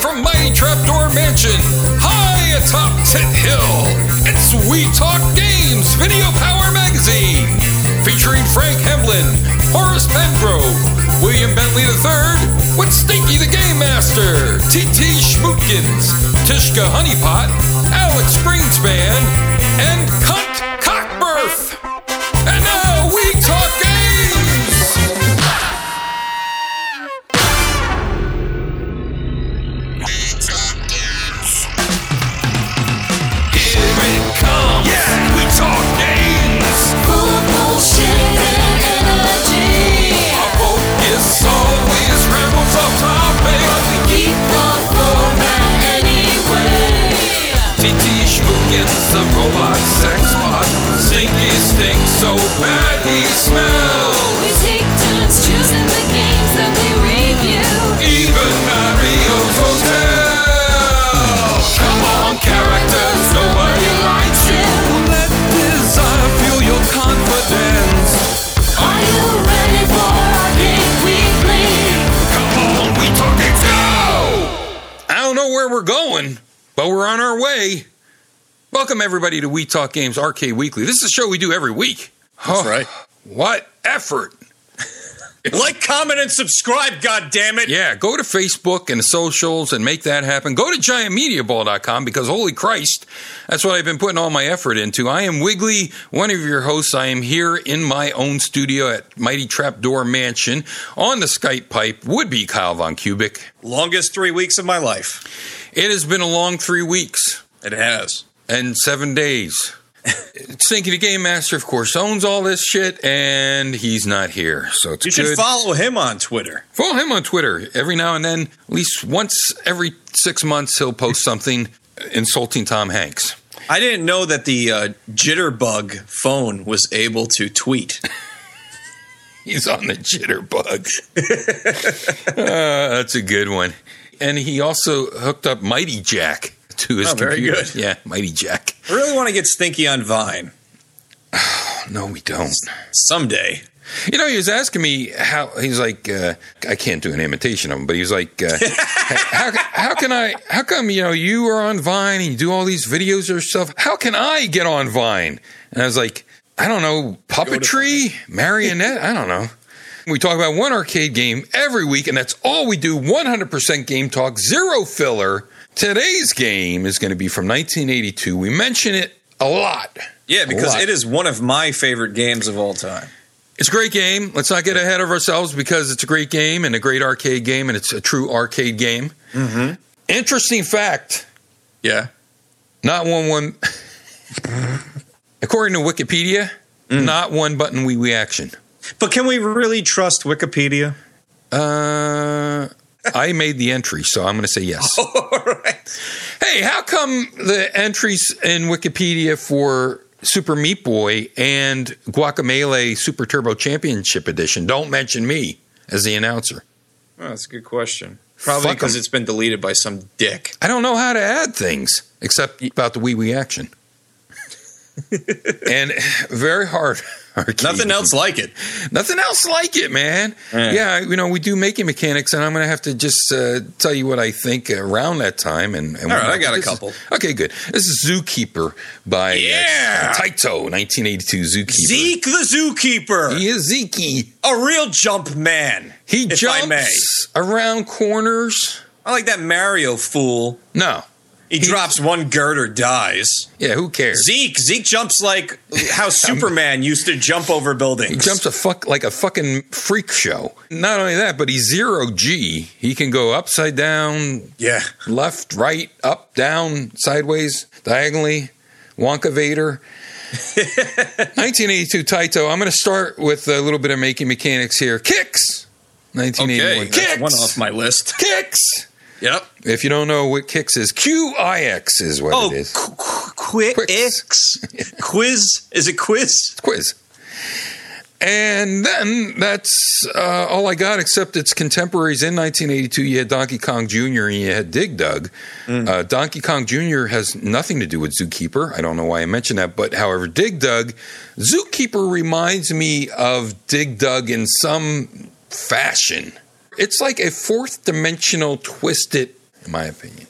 From Mighty Trapdoor Mansion, high atop Tit Hill. It's We Talk Games Video Power Magazine, featuring Frank Hemblin, Horace Pengrove, William Bentley III, with Stinky the Game Master, T.T. Schmootkins, Tishka Honeypot, Alex Greenspan, and Cunt the robot sex bot. Stinky stinks so bad he smells. We take turns choosing the games that we review. Even Mario's Hotel. Come on, characters, nobody likes you. Let desire fuel your confidence. Are you ready for our game weekly? Come on, we talking now. I don't know where we're going, but we're on our way. Welcome everybody to We Talk Games Arcade Weekly. This is a show we do every week. That's Oh, right. What effort! Like, comment, and subscribe, God damn it! Yeah, go to Facebook and the socials and make that happen. Go to giantmediaball.com because holy Christ, that's what I've been putting all my effort into. I am Wiggly, one of your hosts. I am here in my own studio at Mighty Trapdoor Mansion on the Skype pipe would be Kyle Von Kubic. Longest three weeks of my life. It has been a long three weeks It has. And seven days. Stinky the Game Master, of course, owns all this shit, and he's not here. So it's You good. should follow him on Twitter. Follow him on Twitter. Every now and then, at least once every six months, he'll post something insulting Tom Hanks. I didn't know that the uh, Jitterbug phone was able to tweet. He's on the jitterbug. uh, that's a good one. And he also hooked up Mighty Jack to his Oh, very computer. good. Yeah, Mighty Jack. I really want to get Stinky on Vine No, we don't. someday. You know, he was asking me how he's like, uh, I can't do an imitation of him, but he was like, uh, how, how can I, how come, you know, you are on Vine and you do all these videos or stuff? How can I get on Vine? And I was like, I don't know, puppetry, marionette, I don't know. We talk about one arcade game every week, and that's all we do 100% game talk, zero filler. Today's game is going to be from 1982. We mention it a lot. Yeah, because What? it is one of my favorite games of all time. It's a great game. Let's not get ahead of ourselves because it's a great game and a great arcade game, and it's a true arcade game. Mm-hmm. Interesting fact: Yeah. not one one. according to Wikipedia, not one button wee wee action. But can we really trust Wikipedia? Uh, I made the entry, so I'm going to say yes. all right. Hey, how come the entries in Wikipedia for Super Meat Boy and Guacamelee Super Turbo Championship Edition don't mention me as the announcer? Oh, that's a good question. Probably because it's been deleted by some dick. I don't know how to add things except about the wee wee action. And very hard. arcade Nothing else like it. Nothing else like it, man. Yeah. Yeah, you know, we do making mechanics, and I'm going to have to just uh, tell you what I think around that time. And, and All right, I got a This is- couple. okay, good. This is Zookeeper by Yeah. uh, Taito, 1982 Zookeeper. Zeke the Zookeeper. He is Zeke. A real jump man. He if I may. jumps around corners. I like that Mario fool. No. He, drops one girder, dies. Yeah, who cares? Zeke, Zeke jumps like how Superman used to jump over buildings. He jumps a fuck like a fucking freak show. Not only that, but he's zero G. He can go upside down, Yeah. left, right, up, down, sideways, diagonally. Wonka Vader. 1982 Taito. I'm going to start with a little bit of making mechanics here. Qix. 1981. Okay, Qix. one off my list. Qix. Yep. If you don't know what Qix is, Q I X is what Oh, it is. qu- qu- quiz. Quiz. Is it quiz? quiz. And then that's uh, all I got, except its contemporaries in 1982. You had Donkey Kong Jr. and you had Dig Dug. Uh, Donkey Kong Jr. has nothing to do with Zookeeper. I don't know why I mentioned that, but however, Dig Dug, Zookeeper reminds me of Dig Dug in some fashion. It's like a fourth dimensional twisted in my opinion.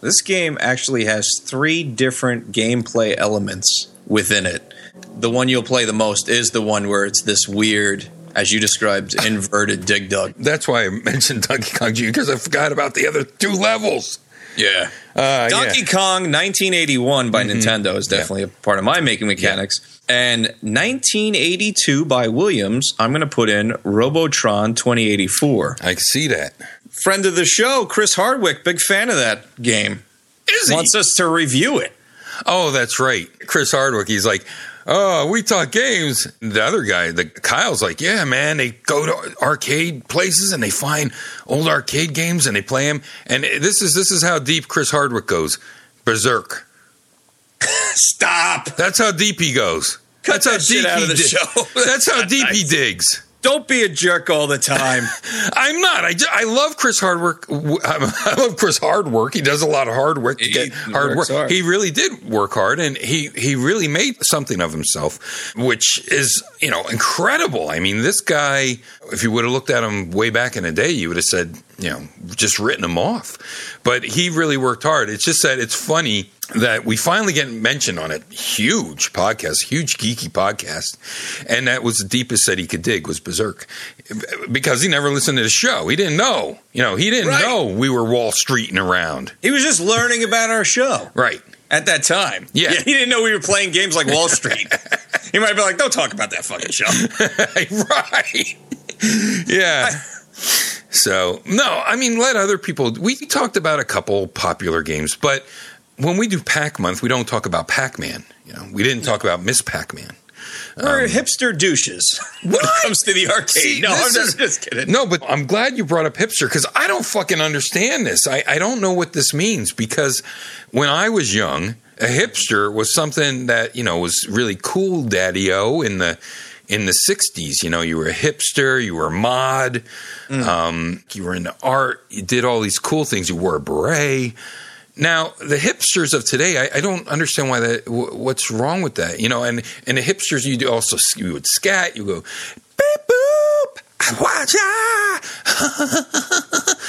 This game actually has three different gameplay elements within it. The one you'll play the most is the one where it's this weird, as you described, inverted dig dug. That's why I mentioned Donkey Kong Jr. because I forgot about the other two levels. Yeah. Uh, Donkey yeah. Kong 1981 by Nintendo is definitely a part of my making mechanics. And 1982 by Williams, I'm going to put in Robotron 2084. I can see that. Friend of the show, Chris Hardwick, big fan of that game. Is he? Wants us to review it. Oh, that's right. Chris Hardwick. He's like, oh, we talk games. The other guy, the Kyle's like, yeah, man. They go to arcade places and they find old arcade games and they play them. And this is this is how deep Chris Hardwick goes. Berserk. Stop. That's how deep he goes. Cut that's how that shit deep out he of the show. That's how deep he digs. Don't be a jerk all the time. I'm not. I, I love Chris Hardwork. I love Chris Hardwork. He does a lot of hard work He hard work. hard. He really did work hard, and he he really made something of himself, which is you know incredible. I mean, this guy. If you would have looked at him way back in the day, you would have said you know just written him off. But he really worked hard. It's just that it's funny that we finally get mentioned on a huge podcast, huge geeky podcast, and that was the deepest that he could dig was Berserk, because he never listened to the show. He didn't know, you know, he didn't Right. know we were Wall Streeting around, he was just learning about our show right? at that time. Yeah. he didn't know we were playing games like Wall Street. he might be like, "Don't talk about that fucking show." right? yeah. So no, I mean, let other people. We talked about a couple popular games, but when we do Pac Month, we don't talk about Pac Man. You know, we didn't talk about Miss Pac Man. We're um, hipster douches when it comes to the arcade. See, no, I'm this just, is- just kidding. No, but I'm glad you brought up hipster because I don't fucking understand this. I, I don't know what this means because when I was young, a hipster was something that, you know, was really cool, daddy o, in the in the 60s. You know, you were a hipster, you were a mod, um, you were into art, you did all these cool things, you wore a beret. Now, the hipsters of today, I, I don't understand why that. wh- What's wrong with that? You know, and and the hipsters, you do also you would scat, you go beep boop, watch out.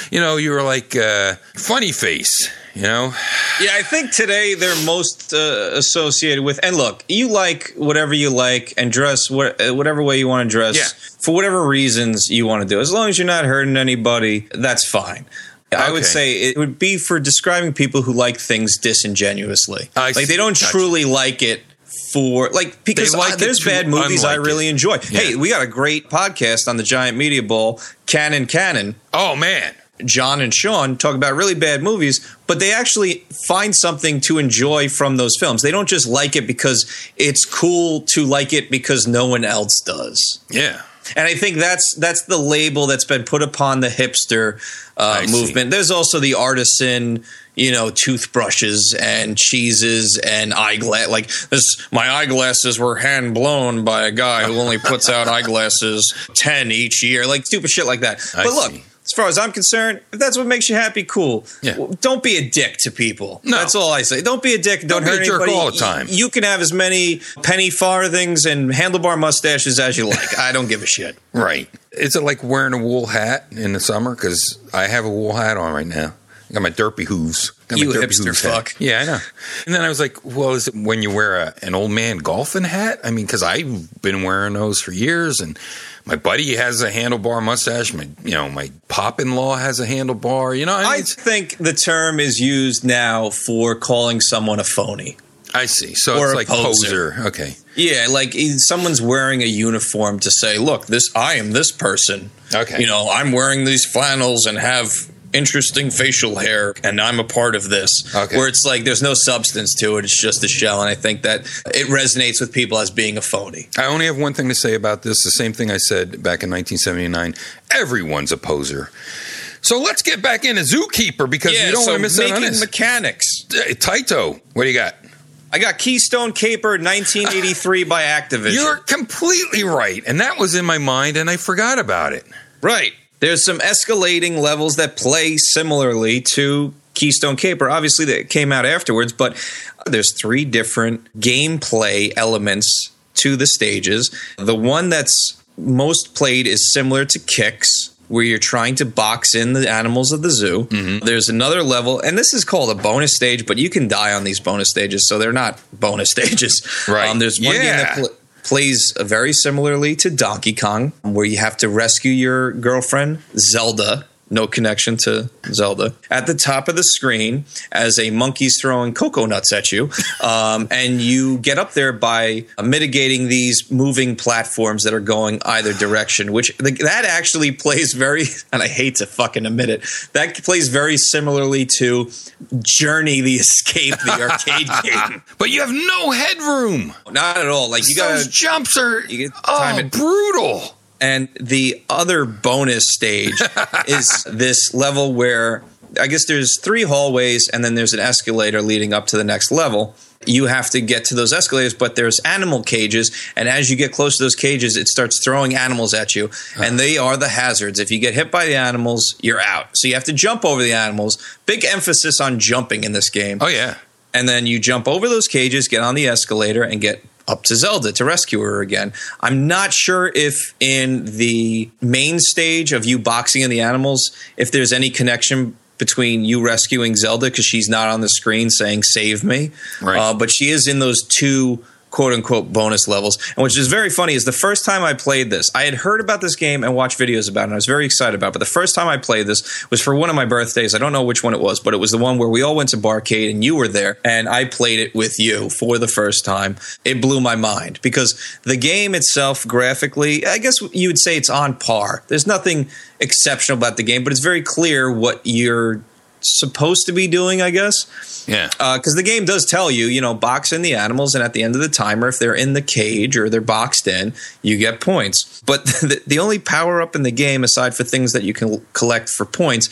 you know, you were like uh, funny face. You know, Yeah, I think today they're most uh, associated with. And look, you like whatever you like and dress uh, whatever way you want to dress Yeah. for whatever reasons you want to do. As long as you're not hurting anybody, that's fine. I would say it would be for describing people who like things disingenuously. I like see. they don't truly like it for like because like I- there's bad movies I really it. enjoy. Hey, we got a great podcast on the Giant Media Bowl, Canon Canon. oh man, John and Sean talk about really bad movies, but they actually find something to enjoy from those films. They don't just like it because it's cool to like it because no one else does. yeah. And I think that's that's the label that's been put upon the hipster uh, I see. movement. There's also the artisan, you know, toothbrushes and cheeses and eyeglass. Like this, my eyeglasses were hand blown by a guy who only puts out eyeglasses ten each year. Like stupid shit like that. I but look. see. As far as I'm concerned, if that's what makes you happy, cool. Yeah. Well, Don't be a dick to people. No. That's all I say. Don't be a dick. Don't, Don't be hurt anybody. all the time. You can have as many penny farthings and handlebar mustaches as you like. I don't give a shit. Right. Is it like wearing a wool hat in the summer? Because I have a wool hat on right now. I got my derpy hooves. Got my You derpy hipster hooves hat. fuck. Yeah, I know. And then I was like, well, is it when you wear a, an old man golfing hat? I mean, because I've been wearing those for years, and my buddy has a handlebar mustache. My, you know, my pop-in-law has a handlebar. You know, I, mean, I think the term is used now for calling someone a phony. I see. So Or it's like poser. poser. Okay. Yeah, like someone's wearing a uniform to say, "Look, this I am this person." Okay. You know, I'm wearing these flannels and have interesting facial hair and I'm a part of this. Okay. Where it's like there's no substance to it, it's just a shell and I think that it resonates with people as being a phony. I only have one thing to say about this. The same thing I said back in 1979. Everyone's a poser. So let's get back into Zookeeper because you don't so want to miss out on making this. mechanics. Uh, Taito, what do you got? I got Keystone Caper 1983 by Activision. You're completely right, and that was in my mind, and I forgot about it. Right. There's some escalating levels that play similarly to Keystone Caper. Obviously, that came out afterwards, but there's three different gameplay elements to the stages. The one that's most played is similar to Qix, where you're trying to box in the animals of the zoo. Mm-hmm. There's another level, and this is called a bonus stage, but you can die on these bonus stages, so they're not bonus stages. Right. Um, there's one game Yeah. that pl- plays very similarly to Donkey Kong, where you have to rescue your girlfriend, Zelda. No connection to Zelda. At the top of the screen, as a monkey's throwing cocoa nuts at you, um, and you get up there by mitigating these moving platforms that are going either direction. Which that actually plays very, and I hate to fucking admit it, that plays very similarly to Journey: The Escape, the arcade game. But you have no headroom. Not at all. Like you got Those jumps are you get time oh, it. brutal. And the other bonus stage is this level where I guess there's three hallways and then there's an escalator leading up to the next level. You have to get to those escalators, but there's animal cages, and as you get close to those cages, it starts throwing animals at you, ah. and they are the hazards. If you get hit by the animals, you're out. So you have to jump over the animals. Big emphasis on jumping in this game Oh yeah. and then you jump over those cages, get on the escalator, and get up to Zelda to rescue her again. I'm not sure if in the main stage of you boxing in the animals, if there's any connection between you rescuing Zelda because she's not on the screen saying "Save me," Right. uh, but she is in those two quote unquote bonus levels. And which is very funny is the first time I played this, I had heard about this game and watched videos about it. And I was very excited about it. But the first time I played this was for one of my birthdays. I don't know which one it was, but it was the one where we all went to Barcade and you were there and I played it with you for the first time. It blew my mind because the game itself graphically, I guess you would say it's on par. There's nothing exceptional about the game, but it's very clear what you're supposed to be doing, I guess Yeah. because the game does tell you, you know, box in the animals, and at the end of the timer, if they're in the cage or they're boxed in, you get points. But the, the only power up in the game, aside for things that you can collect for points,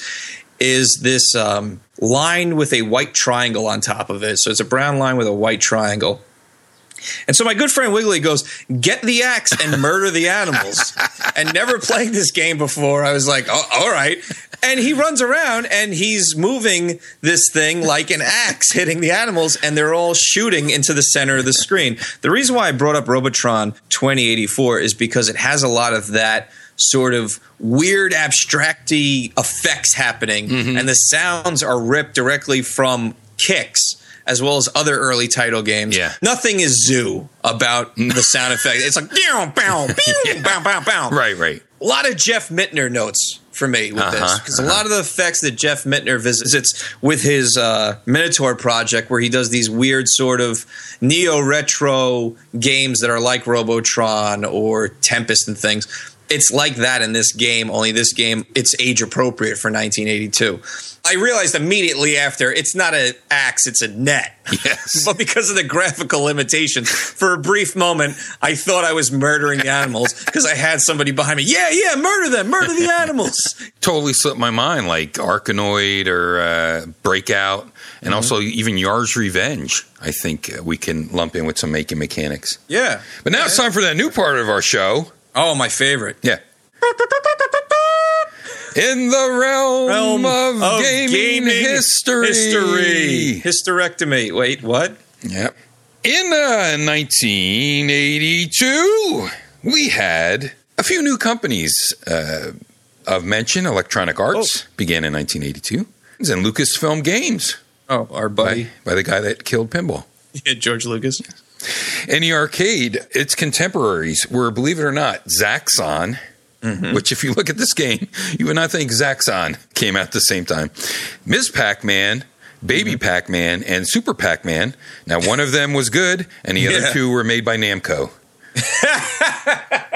is this um, line with a white triangle on top of it. So it's a brown line with a white triangle. And so my good friend Wiggly goes, "Get the axe and murder the animals." and never played this game before, I was like, oh, "All right." And he runs around and he's moving this thing like an axe, hitting the animals, and they're all shooting into the center of the screen. The reason why I brought up Robotron 2084 is because it has a lot of that sort of weird abstracty effects happening mm-hmm. and the sounds are ripped directly from Qix as well as other early Taito games. Yeah. Nothing is zoo about the sound effect. It's like bow, bow, bow, bow, bow. Right. Right. A lot of Jeff Minter notes for me with this Uh-huh, because a lot of the effects that Jeff Minter visits with his uh, Minotaur project, where he does these weird sort of neo retro games that are like Robotron or Tempest and things. It's like that in this game, only this game it's age appropriate for 1982. I realized immediately after it's not an axe, it's a net. Yes. But because of the graphical limitations, for a brief moment, I thought I was murdering the animals because I had somebody behind me. Yeah, yeah, murder them, murder the animals. totally slipped my mind, like Arkanoid or uh, Breakout, Mm-hmm. and also even Yar's Revenge. I think we can lump in with some making mechanics. Yeah. But now it's time for that new part of our show. Oh, my favorite. Yeah. In the realm, of, gaming, history. History. Hysterectomy. Wait, what? Yep. In uh, 1982, we had a few new companies uh, of mention. Electronic Arts began in 1982, and Lucasfilm Games Oh, our buddy, by, by the guy that killed pinball. yeah, George Lucas. In the arcade, its contemporaries were, believe it or not, Zaxxon. Mm-hmm. Which, if you look at this game, you would not think Zaxxon came out at the same time. Ms. Pac Man, Baby mm-hmm. Pac Man, and Super Pac Man. Now, one of them was good, and the other two were made by Namco.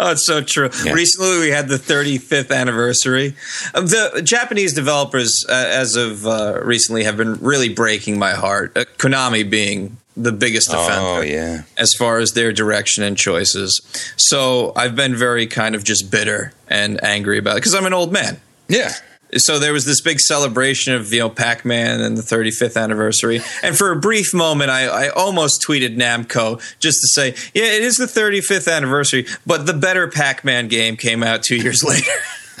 Oh, it's so true. Yeah. Recently, we had the 35th anniversary. Um, The Japanese developers, uh, as of uh, recently, have been really breaking my heart. Uh, Konami being the biggest offender. Oh, yeah. as far as their direction and choices. So I've been very kind of just bitter and angry about it because I'm an old man. Yeah. So there was this big celebration of you know Pac-Man and the 35th anniversary, and for a brief moment, I, I almost tweeted Namco just to say, yeah, it is the 35th anniversary, but the better Pac-Man game came out two years later.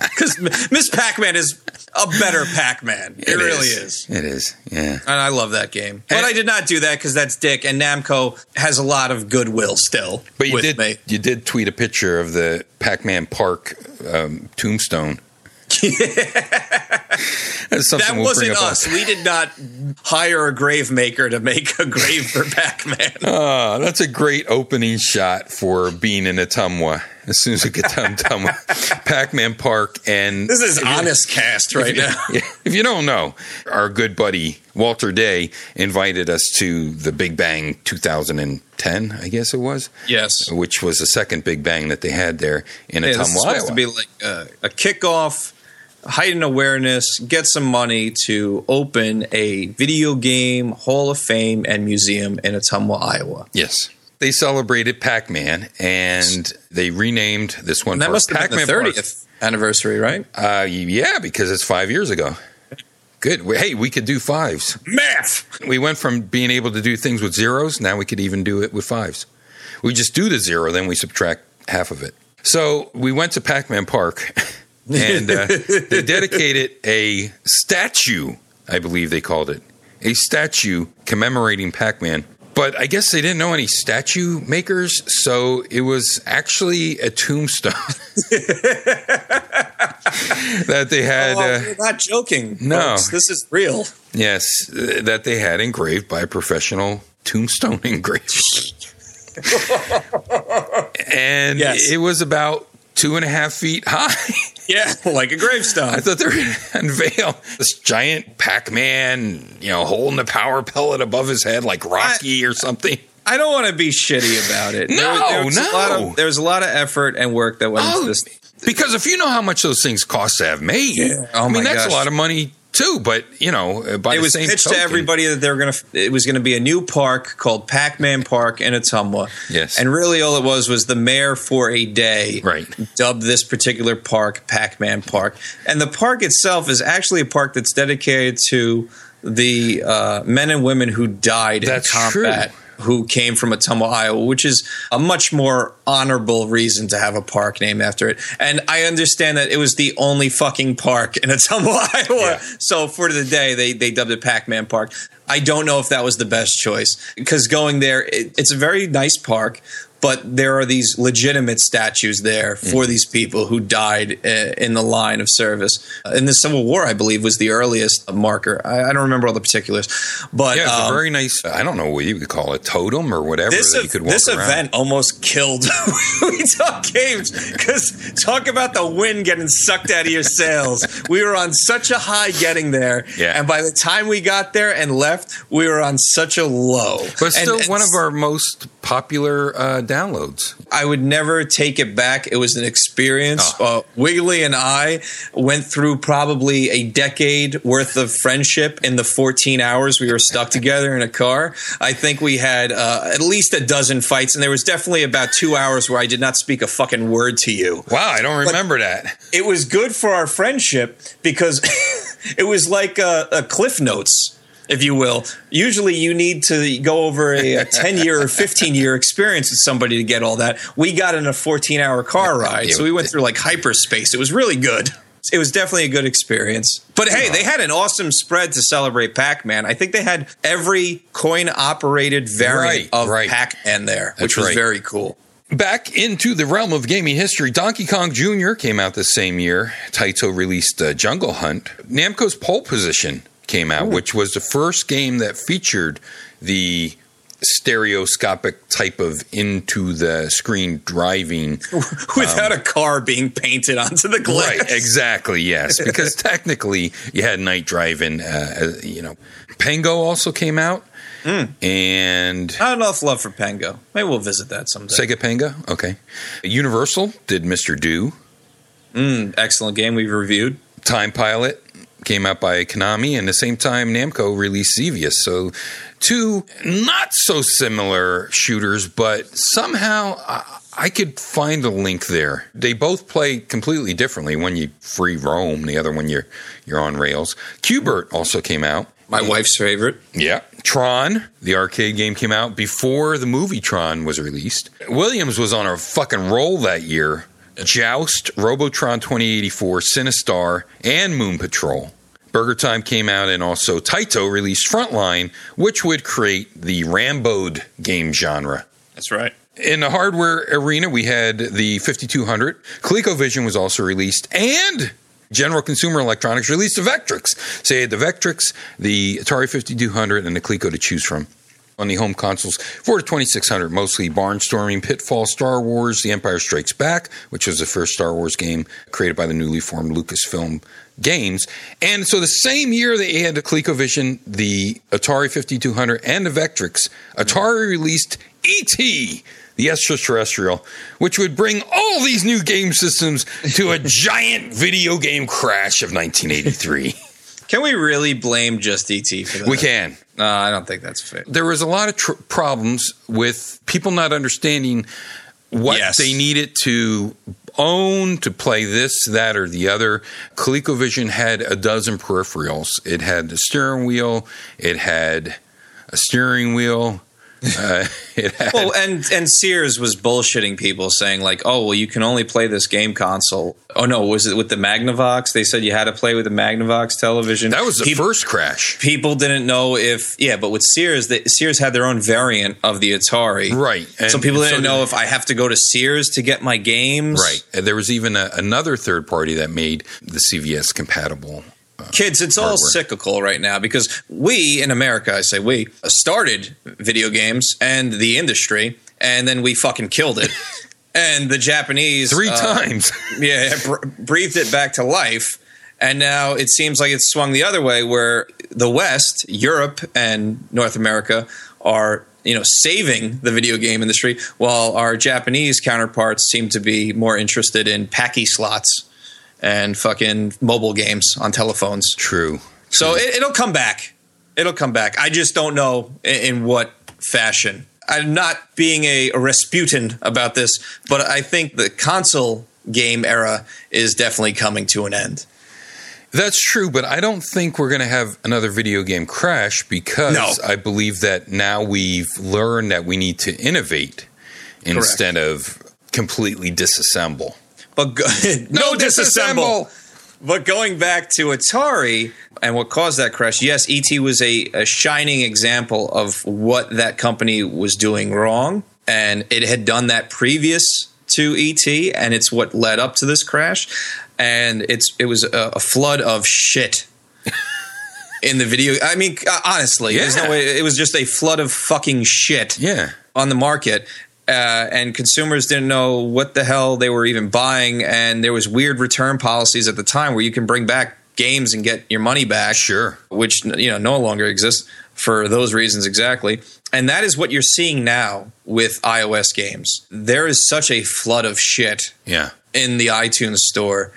because Miss Pac-Man is a better Pac-Man. It, really is. It is. Yeah. And I love that game. But And- I did not do that because that's Dick, and Namco has a lot of goodwill still But you with did me. you did tweet a picture of the Pac-Man Park um, tombstone. That we'll wasn't bring up us. We did not hire a grave maker to make a grave for Pac-Man. Ah, that's a great opening shot for being in Ottumwa. As soon as we get to Ottumwa, Pac-Man Park, and This is honest cast right now. Yeah, if you don't know, our good buddy Walter Day invited us to the Big Bang 2010, I guess it was, Yes. which was the second Big Bang that they had there in Yeah, Ottumwa, supposed Iowa. to be like a, a kickoff, heighten awareness, get some money to open a video game Hall of Fame and museum in Ottumwa, Iowa. yes. They celebrated Pac-Man and they renamed this one And that must have been Pac-Man the Park. 30th anniversary, right? Uh, yeah, because it's five years ago. Good. Hey, we could do fives. Math. We went from being able to do things with zeros, now we could even do it with fives. We just do the zero, then we subtract half of it. So we went to Pac Man Park and uh, they dedicated a statue, I believe they called it, a statue commemorating Pac Man. But I guess they didn't know any statue makers, so it was actually a tombstone that they had. Oh, uh, we're not joking. no. folks. This is real. Yes, that they had engraved by a professional tombstone engraver. and Yes. it was about two and a half feet high. Yeah, like a gravestone. I thought they were going to unveil this giant Pac Man, you know, holding the power pellet above his head like Rocky or something. I don't want to be shitty about it. No, was A no. lot of, there was a lot of effort and work that went Oh, into this. Because if you know how much those things cost to have made, Oh I mean, that's gosh. a lot of money too. But, you know, uh, by It the was pitched token, to everybody that they were going to. It was going to be a new park called Pac-Man Park in Ottumwa. Yes. and really all it was was the mayor for a day Right. dubbed this particular park Pac-Man Park, and the park itself is actually a park that's dedicated to the uh, men and women who died That's in combat. true. Who came from Ottumwa, Iowa, which is a much more honorable reason to have a park named after it. And I understand that it was the only fucking park in Ottumwa, Iowa. Yeah. So for the day, they they dubbed it Pac-Man Park. I don't know if that was the best choice because going there, it, it's a very nice park, but there are these legitimate statues there for these people who died uh, in the line of service. Uh, in the Civil War, I believe, was the earliest marker. I, don't remember all the particulars, but Yeah, it's um, a very nice. I don't know what you could call it, totem or whatever this, that you could walk this around. event almost killed we talk games because talk about the wind getting sucked out of your sails we were on such a high getting there Yeah. and by the time we got there and left we were on such a low but still And- one of our most popular uh, downloads. I would never take it back. It was an experience. Uh, Wiggly and I went through probably a decade worth of friendship in the 14 hours we were stuck together in a car. I think we had uh, at least a dozen fights, and there was definitely about two hours where I did not speak a fucking word to you. Wow, I don't remember that. It was good for our friendship because it was like a, a Cliff Notes. If you will, usually you need to go over a, a 10 year or 15 year experience with somebody to get all that. We got in a 14 hour car ride, so we went through like hyperspace. It was really good. It was definitely a good experience. But hey, they had an awesome spread to celebrate Pac Man. I think they had every coin operated variant Right, of right. Pac Man there, which That's was right. very cool. Back into the realm of gaming history, Donkey Kong Jr. came out the same year. Taito released uh, Jungle Hunt. Namco's Pole Position came out, which was the first game that featured the stereoscopic type of into the screen driving. Without a car being painted onto the glass. Right, exactly, yes. Because technically, you had night driving. Uh, uh, you know, Pengo also came out, and Not enough love for Pengo. Maybe we'll visit that someday. Sega Pengo. Okay, Universal did Mr. Do. Mm, excellent game we've reviewed. Time Pilot came out by Konami, and the same time Namco released Xevious. So, two not so similar shooters, but somehow I, I could find a link there. They both play completely differently. One you free roam, the other one you're you're on rails. Qbert also came out. My wife's favorite. Yeah. Tron, the arcade game, came out before the movie Tron was released. Williams was on a fucking roll that year Joust, Robotron 2084, Sinistar, and Moon Patrol. Burger Time came out, and also Taito released Frontline, which would create the Ramboed game genre. That's right. In the hardware arena, we had the 5200. ColecoVision was also released, and General Consumer Electronics released the Vectrex. So you had the Vectrex, the Atari 5200, and the Coleco to choose from. On the home consoles, for the 2600, mostly Barnstorming, Pitfall, Star Wars, The Empire Strikes Back, which was the first Star Wars game created by the newly formed Lucasfilm Games. And so the same year they had the ColecoVision, the Atari 5200, and the Vectrex, Atari released E.T., the extraterrestrial, which would bring all these new game systems to a giant video game crash of 1983. Can we really blame just ET for that? We can. No, I don't think that's fair. There was a lot of tr- problems with people not understanding what Yes. they needed to own to play this, that, or the other. ColecoVision had a dozen peripherals. It had the steering wheel. It had a steering wheel. Uh, had Well, and and Sears was bullshitting people, saying like, "Oh, well, you can only play this game console." Oh no, was it with the Magnavox? They said you had to play with the Magnavox television. that was the People- first crash. People didn't know if yeah, but with Sears, they, Sears had their own variant of the Atari, Right. so And people didn't did- know if I have to go to Sears to get my games. Right. And there was even a, another third party that made the CVS compatible. Kids, it's all cyclical right now because we in America, I say we, started video games and the industry, and then we fucking killed it. and the Japanese Three uh, times. yeah, br- breathed it back to life. And now it seems like it's swung the other way, where the West, Europe, and North America are, you know, saving the video game industry, while our Japanese counterparts seem to be more interested in pachislots and fucking mobile games on telephones. True. So it, it'll come back. It'll come back. I just don't know in, in what fashion. I'm not being a, a Rasputin about this, but I think the console game era is definitely coming to an end. That's true, but I don't think we're going to have another video game crash because No. I believe that now we've learned that we need to innovate instead of completely disassemble. But go, no, disassemble. But going back to Atari and what caused that crash, yes, ET was a, a shining example of what that company was doing wrong. And it had done that previous to ET, and it's what led up to this crash. And it's it was a, a flood of shit in the video. I mean, honestly, there's no way. It was just a flood of fucking shit Yeah. on the market. Uh, and consumers didn't know what the hell they were even buying, and there was weird return policies at the time where you can bring back games and get your money back, Sure. which you know no longer exists for those reasons exactly. And that is what you're seeing now with iOS games. There is such a flood of shit Yeah. in the iTunes store.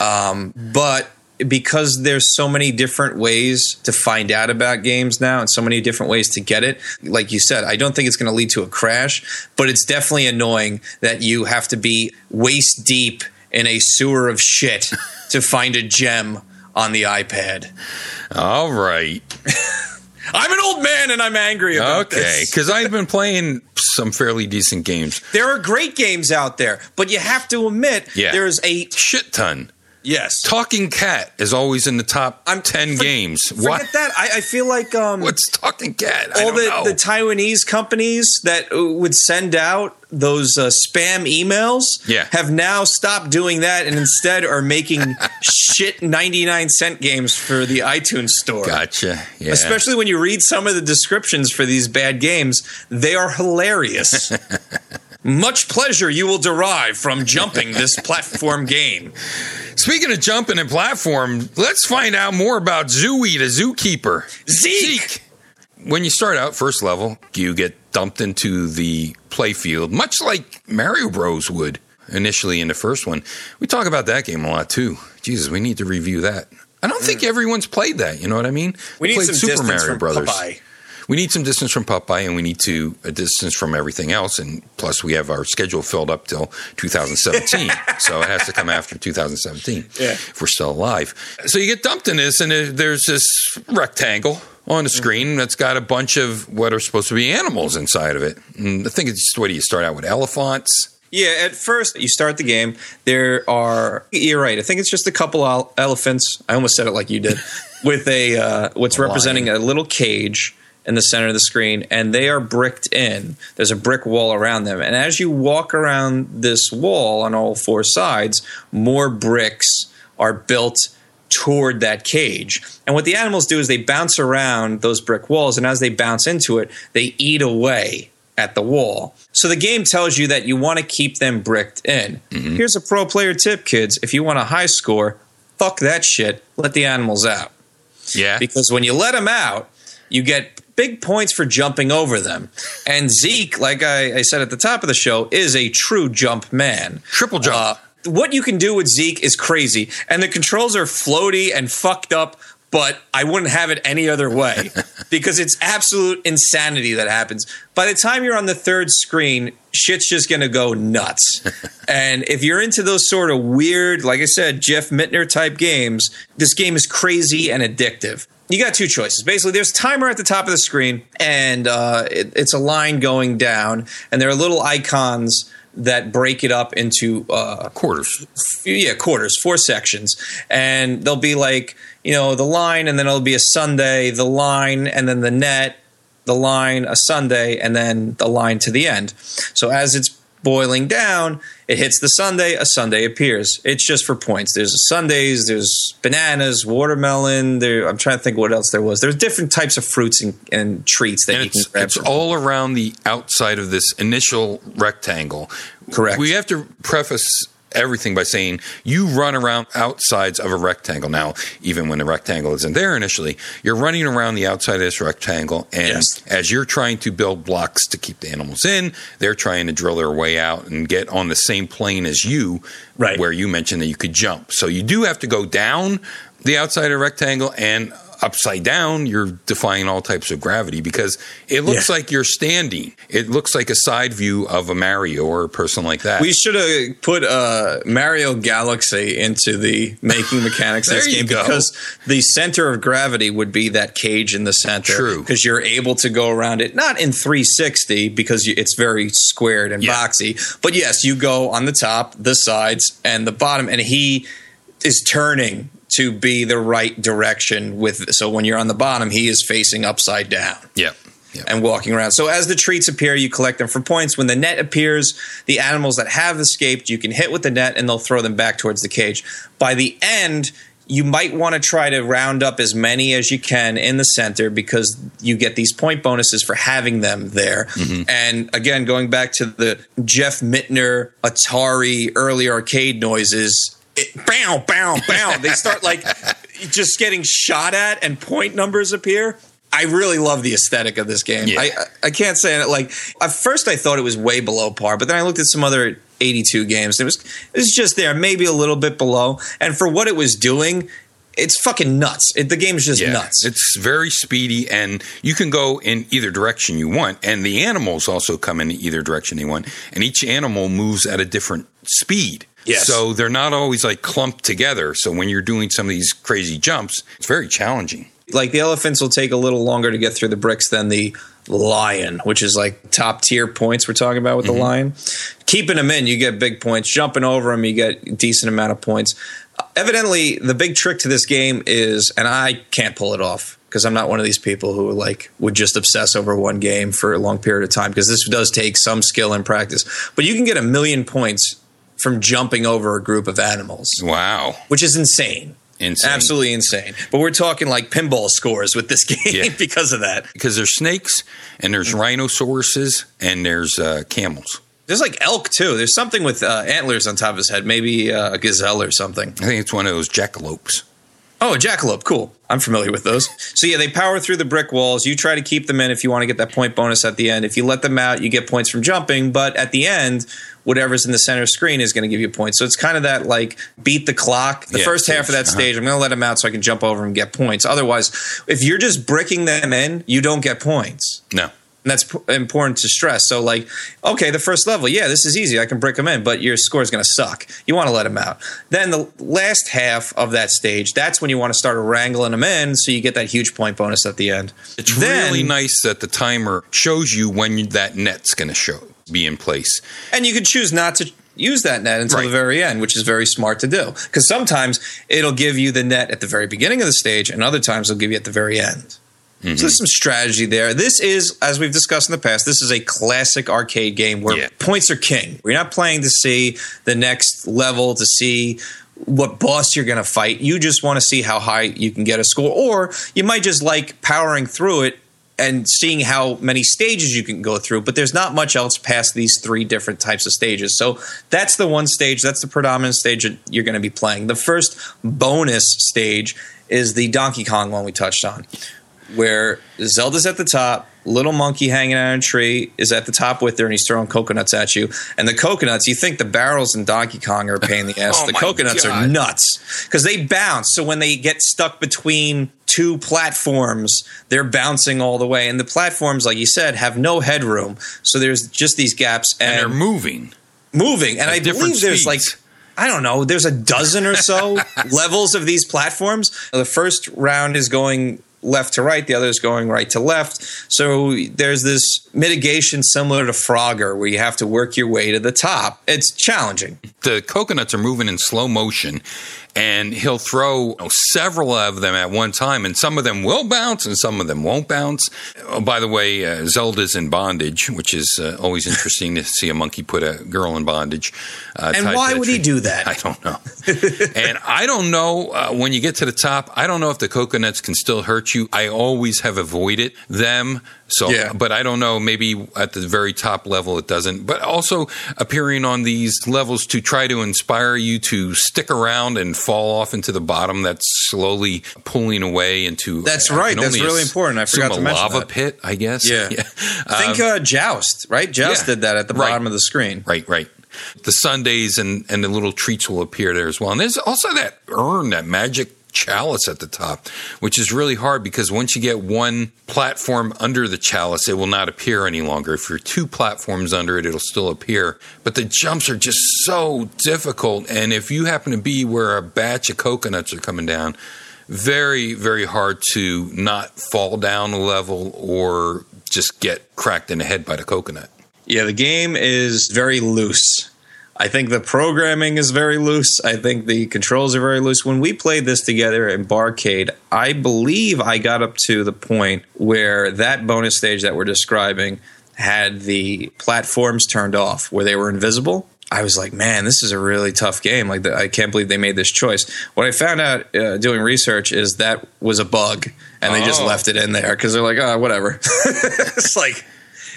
Um, but because there's so many different ways to find out about games now and so many different ways to get it, like you said, I don't think it's going to lead to a crash, but it's definitely annoying that you have to be waist deep in a sewer of shit to find a gem on the iPad. All right. I'm an old man and I'm angry about Okay. this. Because I've been playing some fairly decent games. There are great games out there, but you have to admit Yeah. there's a Shit ton. Yes. Talking Cat is always in the top I'm- 10 for- games. Forget What? that. I, I feel like um, What's Talking Cat? I all the, know. the Taiwanese companies that uh, would send out those uh, spam emails Yeah. have now stopped doing that and instead are making shit 99 cent games for the iTunes store. gotcha. Yeah. Especially when you read some of the descriptions for these bad games, they are hilarious. Much pleasure you will derive from jumping this platform game. Speaking of jumping and platform, let's find out more about Zooey, the zookeeper. Zeke! When you start out first level, you get dumped into the playfield, much like Mario Bros would initially in the first one. We talk about that game a lot too. Jesus, we need to review that. I don't think everyone's played that. You know what I mean? Mm. We need Played some distance from Popeye. We need some distance from Popeye, and we need to a distance from everything else. And plus, we have our schedule filled up till 2017, so it has to come after 2017 Yeah. if we're still alive. So you get dumped in this, and there's this rectangle on the screen that's got a bunch of what are supposed to be animals inside of it. And I think it's what do you start out with elephants? Yeah, at first you start the game. There are you're right. I think it's just a couple elephants. I almost said it like you did, with a uh, what's A representing lion. a little cage in the center of the screen, and they are bricked in. There's a brick wall around them, and as you walk around this wall on all four sides, more bricks are built toward that cage. And what the animals do is they bounce around those brick walls, and as they bounce into it, they eat away at the wall. So the game tells you that you want to keep them bricked in. Mm-hmm. Here's a pro player tip, kids. If you want a high score, fuck that shit. Let the animals out. Yeah. Because when you let them out, you get big points for jumping over them. And Zeke, like I, I said at the top of the show, is a true jump man. Triple jump. Uh, what you can do with Zeke is crazy, and the controls are floaty and fucked up. But I wouldn't have it any other way because it's absolute insanity that happens. By the time you're on the third screen, shit's just gonna go nuts. and if you're into those sort of weird, like I said, Jeff Minter type games, this game is crazy and addictive. You got two choices. Basically, there's a timer at the top of the screen, and uh, it, it's a line going down, and there are little icons that break it up into uh, Quarters. yeah quarters four sections and there'll be like you know the line and then it'll be a sundae the line and then the net the line a sundae and then the line to the end so as it's boiling down it hits the sundae a sundae appears it's just for points there's sundaes there's bananas watermelon there i'm trying to think what else there was there's different types of fruits and, and treats that And you can grab it's all around the outside of this initial rectangle. Correct. We have to preface everything by saying you run around outsides of a rectangle. Now, even when the rectangle isn't there initially, you're running around the outside of this rectangle, and Yes. as you're trying to build blocks to keep the animals in, they're trying to drill their way out and get on the same plane as you, Right. where you mentioned that you could jump. So you do have to go down the outside of the rectangle and upside down you're defying all types of gravity because it looks Yeah. like you're standing it looks like a side view of a mario or a person like that We should have put uh, Mario Galaxy into the making mechanics of this game go. because the center of gravity would be that cage in the center. True. Because you're able to go around it, not in 360 because you, it's very squared and Yeah. boxy, but yes, you go on the top, the sides, and the bottom, and he is turning to be the right direction with so when you're on the bottom he is facing upside down yeah yeah and walking around. So as the treats appear, you collect them for points. When the net appears, the animals that have escaped, you can hit with the net and they'll throw them back towards the cage. By the end, you might want to try to round up as many as you can in the center because you get these point bonuses for having them there. Mm-hmm. And again, going back to the Jeff Minter Atari early arcade noises, it, bow, bow, bow. they start like just getting shot at and point numbers appear. I really love the aesthetic of this game. Yeah. I I can't say it like at first I thought it was way below par, but then I looked at some other 82 games. It was it was just there, maybe a little bit below. And for what it was doing, it's fucking nuts. It, the game is just Yeah, nuts. It's very speedy, and you can go in either direction you want. And the animals also come in either direction they want, and each animal moves at a different speed. Yes. So they're not always like clumped together. So when you're doing some of these crazy jumps, it's very challenging. like the elephants will take a little longer to get through the bricks than the lion, which is like top tier points we're talking about with the mm-hmm. lion. Keeping them in, you get big points. Jumping over them, you get a decent amount of points. Evidently, the big trick to this game is, and I can't pull it off because I'm not one of these people who like would just obsess over one game for a long period of time because this does take some skill and practice. But you can get a million points from jumping over a group of animals, Wow. which is insane. Insane. Absolutely insane. But we're talking like pinball scores with this game Yeah. because of that. Because there's snakes, and there's rhinoceroses, and there's uh, camels. There's like elk too. There's something with uh, antlers on top of his head, maybe uh, a gazelle or something. I think it's one of those jackalopes. Oh, a jackalope. Cool. I'm familiar with those. So yeah, they power through the brick walls. You try to keep them in if you want to get that point bonus at the end. If you let them out, you get points from jumping. But at the end, whatever's in the center screen is going to give you points. So it's kind of that like beat the clock. The Yeah, first half of that uh-huh. stage, I'm going to let them out so I can jump over and get points. Otherwise, if you're just bricking them in, you don't get points. No. And that's p- important to stress. So, like, okay, the first level, yeah, this is easy. I can break them in, but your score is going to suck. You want to let them out. Then the last half of that stage, that's when you want to start wrangling them in, so you get that huge point bonus at the end. It's Then- really nice that the timer shows you when that net's going to show. be in place. And you can choose not to use that net until Right. the very end, which is very smart to do. Because sometimes it'll give you the net at the very beginning of the stage, and other times it'll give you at the very end. So there's some strategy there. This is, as we've discussed in the past, this is a classic arcade game where Yeah. points are king. You're not playing to see the next level, to see what boss you're going to fight. You just want to see how high you can get a score, or you might just like powering through it and seeing how many stages you can go through. But there's not much else past these three different types of stages. So that's the one stage, that's the predominant stage that you're going to be playing. The first bonus stage is the Donkey Kong one we touched on, where Zelda's at the top. Little monkey hanging out in a tree is at the top with her, and he's throwing coconuts at you. And the coconuts, you think the barrels in Donkey Kong are a pain in the ass. Oh the coconuts are nuts because they bounce. So when they get stuck between two platforms, they're bouncing all the way. And the platforms, like you said, have no headroom. So there's just these gaps And they're moving. moving. And I believe there's like I don't know, there's a dozen or so levels of these platforms. The first round is going left to right, the other is going right to left. So there's this mitigation similar to Frogger where you have to work your way to the top. It's challenging. the coconuts are moving in slow motion and he'll throw you know, several of them at one time and some of them will bounce and some of them won't bounce. Oh, by the way uh, zelda's in bondage which is uh, always interesting to see a monkey put a girl in bondage uh, And why would he do that? i don't know. And i don't know uh, when you get to the top i don't know if the coconuts can still hurt you. I always have avoided them so Yeah. but i don't know maybe at the very top level it doesn't but also appearing on these levels to try to inspire you to stick around and fall off into the bottom that's slowly pulling away into That's I right. That's really important. I forgot to a mention lava that. pit i guess Yeah. I think uh, Joust, right? Joust Um, yeah. did that at the Right. bottom of the screen. Right, right. The sundaes and, and the little treats will appear there as well. And there's also that urn, that magic chalice at the top, which is really hard because once you get one platform under the chalice, it will not appear any longer. If you're two platforms under it, it'll still appear. But the jumps are just so difficult. And if you happen to be where a batch of coconuts are coming down, very, very hard to not fall down a level or just get cracked in the head by the coconut. Yeah, the game is very loose. I think the programming is very loose. I think the controls are very loose. When we played this together in Barcade, I believe I got up to the point where that bonus stage that we're describing had the platforms turned off where they were invisible. I was like, man, this is a really tough game. Like, the, I can't believe they made this choice. What I found out uh, doing research is that was a bug, and they just Oh. left it in there because they're like, oh, whatever. it's like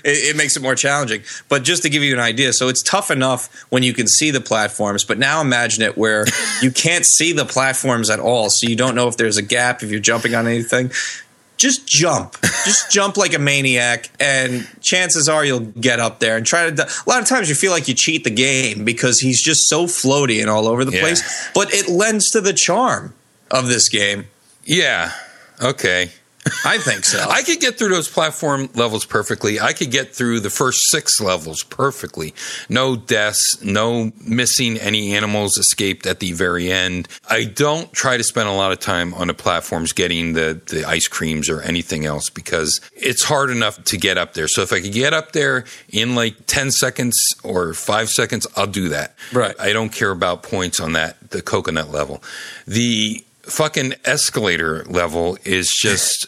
it, it makes it more challenging. But just to give you an idea, so it's tough enough when you can see the platforms, but now imagine it where you can't see the platforms at all, so you don't know if there's a gap if you're jumping on anything. Just jump, just jump like a maniac, and chances are you'll get up there and try to. do- A lot of times you feel like you cheat the game because he's just so floaty and all over the Yeah. place, but it lends to the charm of this game. Yeah. Okay. I think so. I could get through those platform levels perfectly. I could get through the first six levels perfectly. No deaths, no missing any animals escaped at the very end. I don't try to spend a lot of time on the platforms getting the, the ice creams or anything else because it's hard enough to get up there. So if I could get up there in like 10 seconds or five seconds, I'll do that. Right. I don't care about points on that, the coconut level. The fucking escalator level is just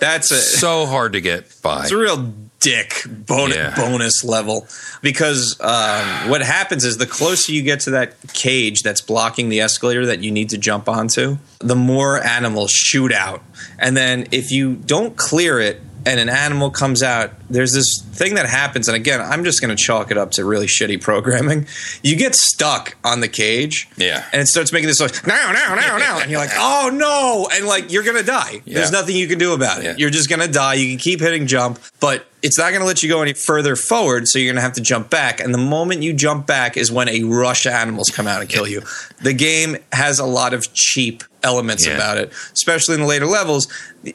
That's a so hard to get by. It's a real dick bonus, Yeah. bonus level because um, what happens is the closer you get to that cage that's blocking the escalator that you need to jump onto, the more animals shoot out. And then if you don't clear it and an animal comes out, there's this thing that happens. And again, I'm just going to chalk it up to really shitty programming. You get stuck on the cage. Yeah. And it starts making this noise, now, now, now, now. And you're like, oh no. And like, you're going to die. There's nothing you can do about it. Yeah. You're just going to die. You can keep hitting jump, but it's not going to let you go any further forward. So you're going to have to jump back. And the moment you jump back is when a rush of animals come out and kill you. The game has a lot of cheap elements Yeah. about it, especially in the later levels.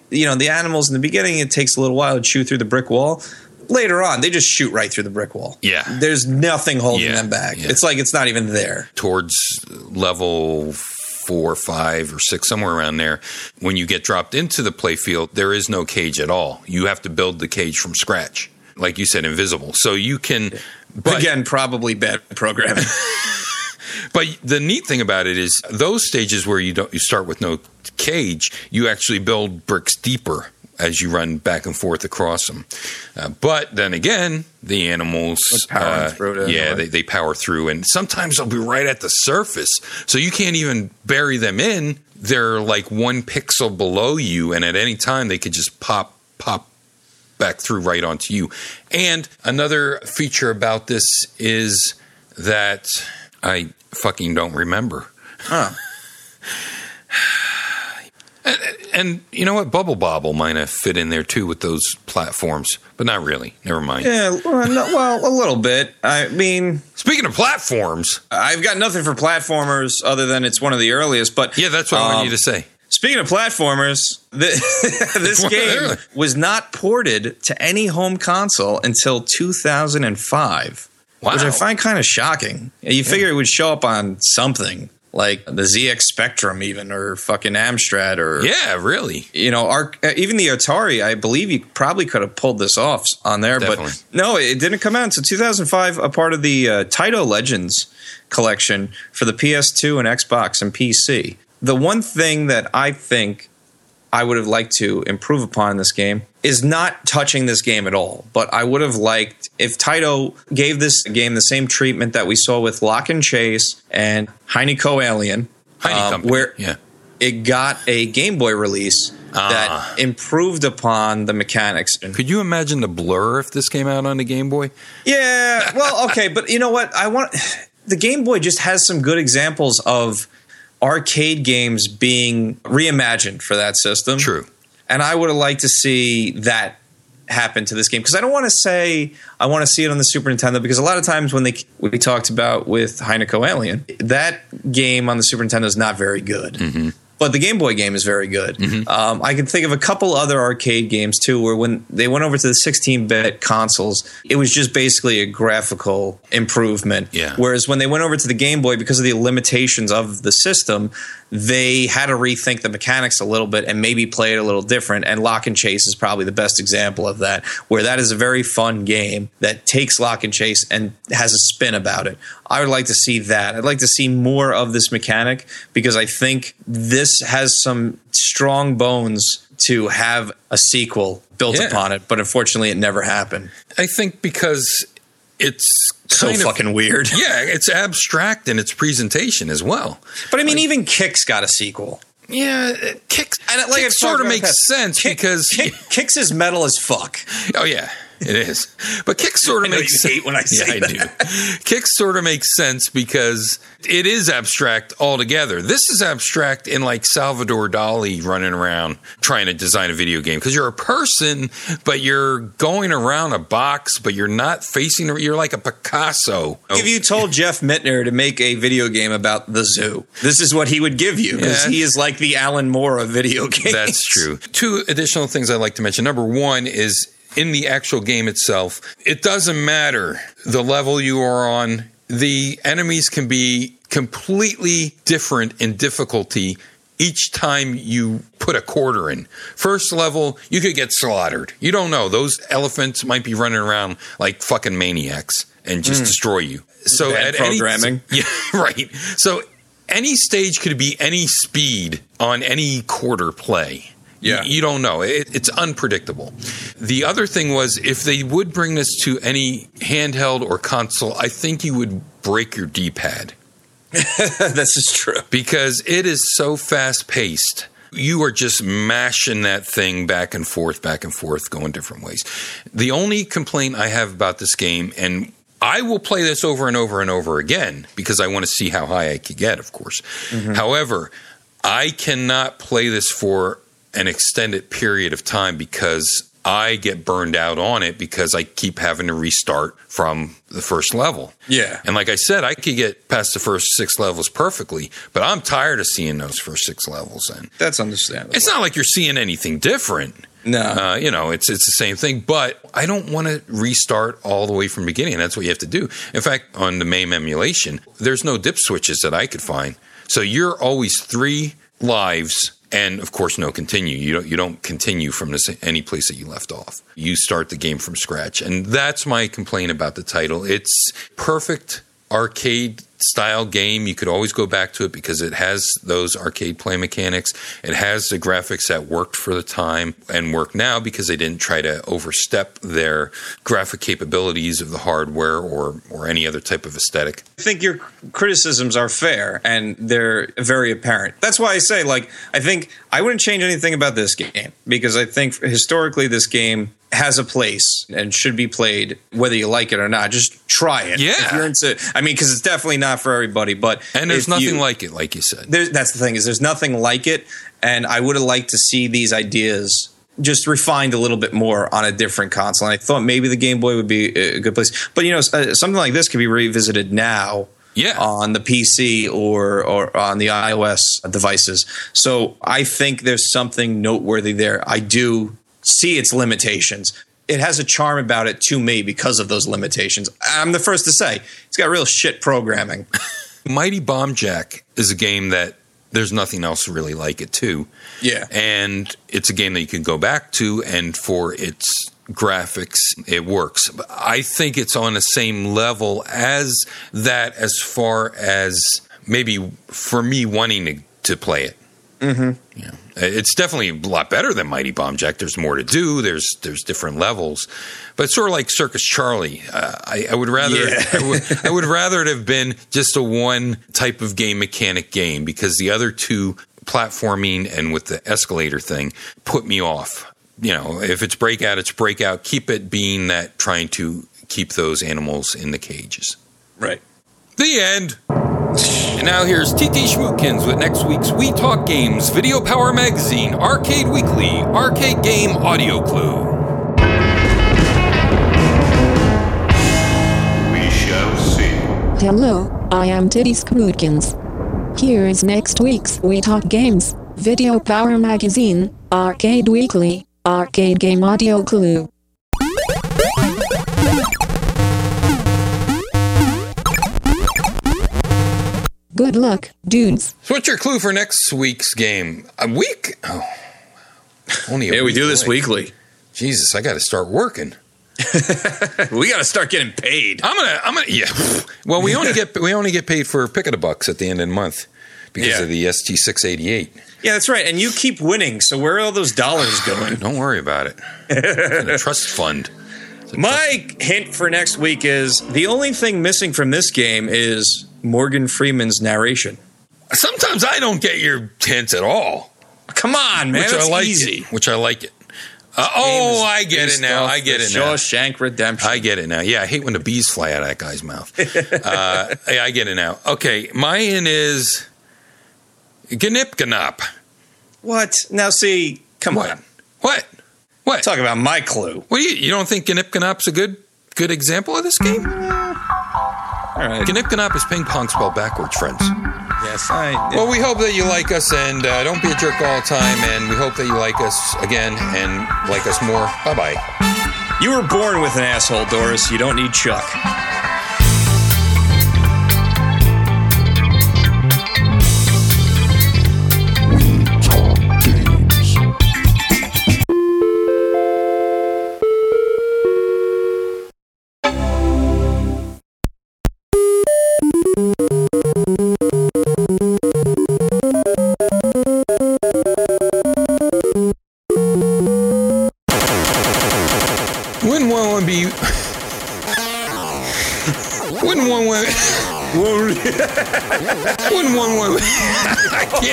You know, the animals in the beginning, it takes a little while to chew through the brick wall. Later on, they just shoot right through the brick wall. Yeah. There's nothing holding Yeah. them back. Yeah. It's like it's not even there. towards level four, five, or six, somewhere around there. When you get dropped into the playfield, there is no cage at all. You have to build the cage from scratch. like you said, invisible. So you can. But, Again, probably bad programming. but the neat thing about it is those stages where you don't you start with no cage, you actually build bricks deeper as you run back and forth across them. Uh, but then again, the animals, uh, yeah, they, they power through, and sometimes they'll be right at the surface, so you can't even bury them in. They're like one pixel below you, and at any time they could just pop pop back through right onto you. And another feature about this is that I fucking don't remember. Huh. And you know what? Bubble Bobble might have fit in there too with those platforms, but not really. Never mind. Yeah, well, no, well, a little bit. I mean, Speaking of platforms, I've got nothing for platformers other than it's one of the earliest. But yeah, that's what I um, want you to say. Speaking of platformers, th- this game was not ported to any home console until 2005, which I find kind of shocking. You figure it would show up on something like the ZX Spectrum, even or fucking Amstrad, or Yeah, really. you know, our, uh, even the Atari. I believe you probably could have pulled this off on there, Definitely. but no, it didn't come out until 2005. A part of the uh, Taito Legends collection for the PS2 and Xbox and PC. The one thing that I think I would have liked to improve upon in this game is not touching this game at all. But I would have liked if Taito gave this game the same treatment that we saw with Lock and Chase and Heiankyo Alien, Heine um, where yeah. it got a Game Boy release Ah. that improved upon the mechanics. Could you imagine the blur if this came out on the Game Boy? yeah, well, okay, but you know what? I want the Game Boy just has some good examples of arcade games being reimagined for that system. True. And I would have liked to see that happen to this game because I don't want to say I want to see it on the Super Nintendo because a lot of times when they we talked about with Heiankyo Alien, that game on the Super Nintendo is not very good. But the Game Boy game is very good. Um, I can think of a couple other arcade games too, where when they went over to the 16-bit consoles, it was just basically a graphical improvement. Yeah. Whereas when they went over to the Game Boy, because of the limitations of the system, they had to rethink the mechanics a little bit and maybe play it a little different. And Lock and Chase is probably the best example of that, where that is a very fun game that takes Lock and Chase and has a spin about it. I would like to see that. I'd like to see more of this mechanic because I think this has some strong bones to have a sequel built Yeah. upon it, but unfortunately, it never happened. I think because it's So of- fucking weird. Yeah, it's abstract in its presentation as well. But I mean, even Qix got a sequel. Yeah, uh, Qix. And it, like I've sort of makes sense Kick- because Kick, Qix is metal as fuck. oh yeah, it is. But kick sort of makes sense. hate when I say yeah, I do. Kick sort of makes sense because it is abstract altogether. This is abstract in like Salvador Dali running around trying to design a video game because you're a person, but you're going around a box, but you're not facing. You're like a Picasso. If you told Jeff Minter to make a video game about the zoo, this is what he would give you because Yeah. he is like the Alan Moore of video games. That's true. Two additional things I'd like to mention. Number one is in the actual game itself, it doesn't matter the level you are on, the enemies can be completely different in difficulty. Each time you put a quarter in. First level, you could get slaughtered. You don't know. Those elephants might be running around like fucking maniacs and just hmm. destroy you. So Bad at any- programming. yeah, right. So any stage could be any speed on any quarter play. Yeah. You, you don't know. It, it's unpredictable. The other thing was if they would bring this to any handheld or console, I think you would break your D pad this is true. because it is so fast paced. You are just mashing that thing back and forth, back and forth, going different ways. The only complaint I have about this game, and I will play this over and over and over again because I want to see how high I could get, of course. Mm-hmm. However, I cannot play this for an extended period of time because I get burned out on it because I keep having to restart from the first level. Yeah. And like I said, I could get past the first six levels perfectly, but I'm tired of seeing those first six levels. And That's understandable. it's not like you're seeing anything different. no. Uh, you know, it's it's the same thing, but I don't want to restart all the way from the beginning. That's what you have to do. In fact, on the MAME emulation, there's no dip switches that I could find. So you're always three lives and of course no continue. You don't you don't continue from this any place that you left off. You start the game from scratch. And that's my complaint about the title. It's perfect arcade style game you could always go back to it because it has those arcade play mechanics it has the graphics that worked for the time and work now because they didn't try to overstep their graphic capabilities of the hardware or or any other type of aesthetic I think your criticisms are fair and they're very apparent. That's why I say, like, I think I wouldn't change anything about this game because I think historically this game has a place and should be played whether you like it or not. Just try it. Yeah. If you're into, I mean, because it's definitely not for everybody, but and there's nothing you- like it like you said there's, that's the thing is there's nothing like it and i would have liked to see these ideas just refined a little bit more on a different console and i thought maybe the game boy would be a good place but you know uh, something like this could be revisited now Yeah. on the pc or or on the ios devices so i think there's something noteworthy there i do see its limitations it has a charm about it to me because of those limitations i'm the first to say it's got real shit programming Mighty Bomb Jack is a game that there's nothing else really like it too. Yeah. And it's a game that you can go back to and for its graphics it works. I think it's on the same level as that as far as maybe for me wanting to, to play it. Mm-hmm. Yeah. It's definitely a lot better than Mighty Bomb Jack. There's more to do. There's there's different levels, but it's sort of like Circus Charlie. Uh, I, I would rather Yeah. I, would, I would rather it have been just a one type of game mechanic game because the other two platforming and with the escalator thing put me off. You know, if it's breakout, it's breakout. Keep it being that trying to keep those animals in the cages. right The end. And now here's TT Schmootkins with next week's We Talk Games Video Power Magazine Arcade Weekly Arcade Game Audio Clue. We shall see. Hello, I am Titty Scrootkins. Here is next week's We Talk Games, Video Power Magazine, Arcade Weekly, Arcade Game Audio Clue. Good luck, dudes. So what's your clue for next week's game? A week? Oh, only a Yeah, we week do this away. weekly. Jesus, I got to start working. We got to start getting paid. I'm gonna, I'm gonna, yeah. Well, we only get we only get paid for pick of the bucks at the end of the month because Yeah. of the ST six eighty eight. Yeah, that's right. And you keep winning. So where are all those dollars going? Don't worry about it. It's in a trust fund. My hint for next week is the only thing missing from this game is Morgan Freeman's narration. Sometimes I don't get your hints at all. Come on, man. which I like easy. it. Which I like it. Uh, oh, I get it now. I get it now. Shawshank Redemption. I get it now. Yeah, I hate when the bees fly out of that guy's mouth. uh, I get it now. Okay, my mine is Gnip Gnop. what? Now, see, come What? on. What? What? Talk about my clue. What do you? You don't think Gnip Gnop's a good good example of this game? All right. Gnip is ping pong spelled backwards, friends. Yes, I. Well, we hope that you like us and uh, don't be a jerk all the time. And we hope that you like us again and like us more. Bye bye. you were born with an asshole, Doris. You don't need Chuck.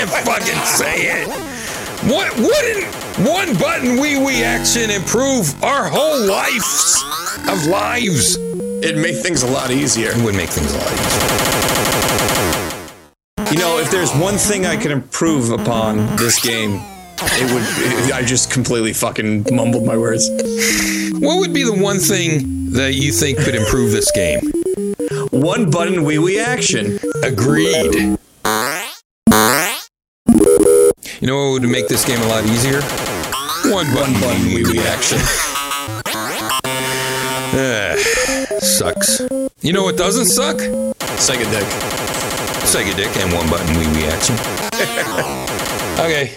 Can't fucking say it. What wouldn't one button wee wee action improve our whole lives of lives? It'd make things a lot easier. It would make things a lot easier. You know, if there's one thing I could improve upon this game, it would. I just completely fucking mumbled my words. What would be the one thing that you think could improve this game? One button wee wee action. Agreed. You know what would make this game a lot easier? One button, button wee wee wee wee action. Ah, sucks. You know what doesn't suck? Sega dick. Sega dick and one button wee wee action. okay,